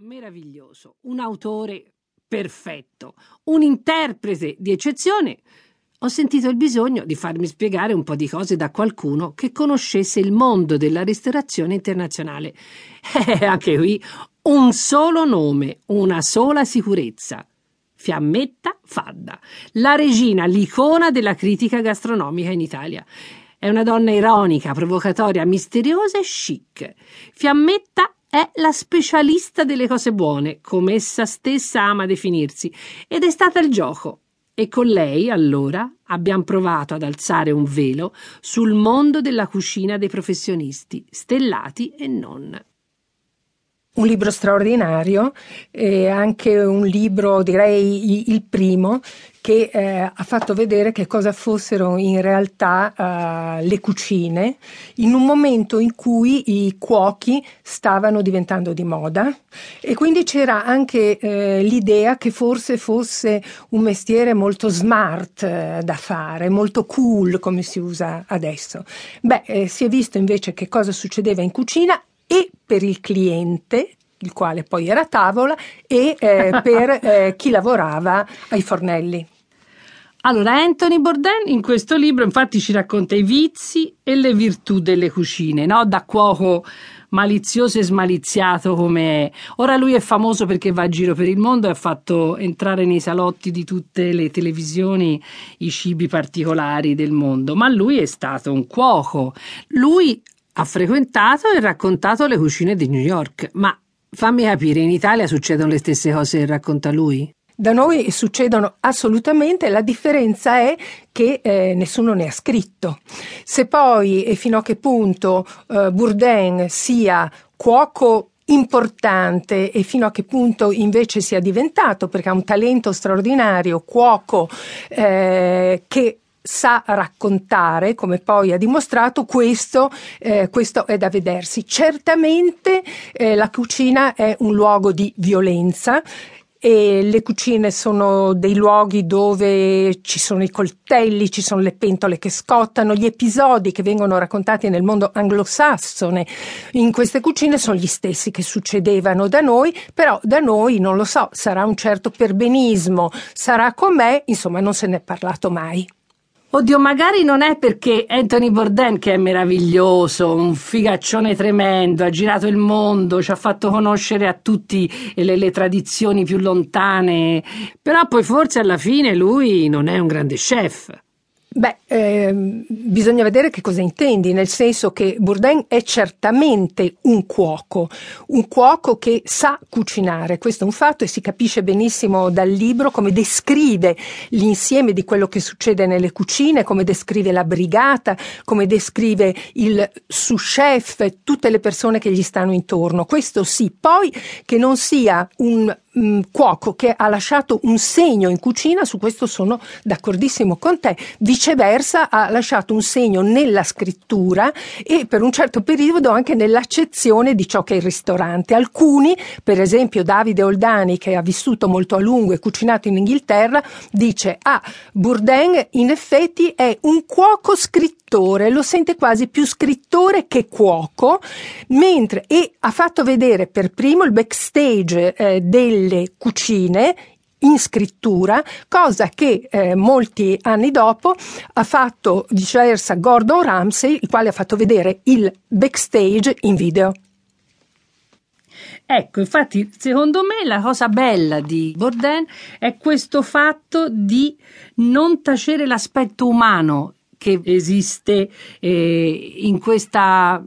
meraviglioso, un autore perfetto, un interprete di eccezione, ho sentito il bisogno di farmi spiegare un po' di cose da qualcuno che conoscesse il mondo della ristorazione internazionale. Eh, anche qui un solo nome, una sola sicurezza. Fiammetta Fadda, la regina, l'icona della critica gastronomica in Italia. È una donna ironica, provocatoria, misteriosa e chic. Fiammetta è la specialista delle cose buone, come essa stessa ama definirsi, ed è stata il gioco. E con lei, allora, abbiamo provato ad alzare un velo sul mondo della cucina dei professionisti, stellati e non un libro straordinario e anche un libro, direi il primo, che eh, ha fatto vedere che cosa fossero in realtà uh, le cucine in un momento in cui i cuochi stavano diventando di moda e quindi c'era anche eh, l'idea che forse fosse un mestiere molto smart eh, da fare, molto cool come si usa adesso. Beh, eh, si è visto invece che cosa succedeva in cucina e per il cliente il quale poi era a tavola, e eh, per eh, chi lavorava ai fornelli. Allora, Anthony Bourdain in questo libro infatti ci racconta i vizi e le virtù delle cucine, no? da cuoco malizioso e smaliziato come è. Ora lui è famoso perché va a giro per il mondo e ha fatto entrare nei salotti di tutte le televisioni i cibi particolari del mondo, ma lui è stato un cuoco. Lui ha frequentato e raccontato le cucine di New York, ma fammi capire, in Italia succedono le stesse cose che racconta lui? Da noi succedono assolutamente, la differenza è che eh, nessuno ne ha scritto. Se poi e fino a che punto eh, Bourdain sia cuoco importante e fino a che punto invece sia diventato, perché ha un talento straordinario, cuoco eh, che sa raccontare, come poi ha dimostrato, questo, eh, questo è da vedersi. Certamente eh, la cucina è un luogo di violenza e le cucine sono dei luoghi dove ci sono i coltelli, ci sono le pentole che scottano, gli episodi che vengono raccontati nel mondo anglosassone in queste cucine sono gli stessi che succedevano da noi, però da noi non lo so, sarà un certo perbenismo, sarà com'è, insomma non se ne è parlato mai. Oddio, magari non è perché Anthony Bourdain, che è meraviglioso, un figaccione tremendo, ha girato il mondo, ci ha fatto conoscere a tutti le, le tradizioni più lontane, però poi forse alla fine lui non è un grande chef. Beh, eh, bisogna vedere che cosa intendi, nel senso che Bourdain è certamente un cuoco, un cuoco che sa cucinare, questo è un fatto e si capisce benissimo dal libro come descrive l'insieme di quello che succede nelle cucine, come descrive la brigata, come descrive il sous chef, tutte le persone che gli stanno intorno. Questo sì, poi che non sia un Mm, cuoco che ha lasciato un segno in cucina, su questo sono d'accordissimo con te. Viceversa ha lasciato un segno nella scrittura e per un certo periodo anche nell'accezione di ciò che è il ristorante. Alcuni, per esempio Davide Oldani che ha vissuto molto a lungo e cucinato in Inghilterra, dice ah, Bourdain in effetti è un cuoco scrittore, lo sente quasi più scrittore che cuoco, mentre e ha fatto vedere per primo il backstage eh, del delle cucine in scrittura, cosa che eh, molti anni dopo ha fatto viceversa Gordon Ramsay, il quale ha fatto vedere il backstage in video. Ecco, infatti, secondo me la cosa bella di Bourdain è questo fatto di non tacere l'aspetto umano che esiste eh, in questa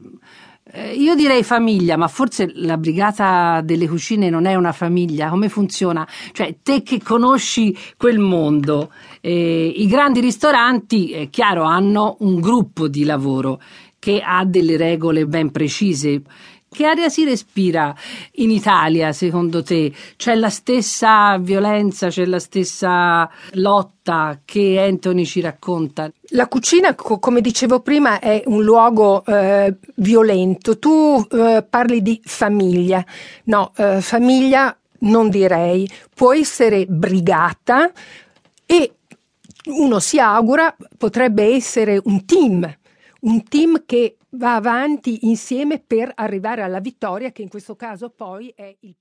eh, io direi famiglia, ma forse la brigata delle cucine non è una famiglia. Come funziona? Cioè, te che conosci quel mondo, eh, i grandi ristoranti, è chiaro, hanno un gruppo di lavoro che ha delle regole ben precise. Che aria si respira in Italia, secondo te? C'è la stessa violenza, c'è la stessa lotta che Anthony ci racconta? La cucina, co- come dicevo prima, è un luogo eh, violento. Tu eh, parli di famiglia. No, eh, famiglia non direi. Può essere brigata e uno si augura potrebbe essere un team, un team che va avanti insieme per arrivare alla vittoria che in questo caso poi è il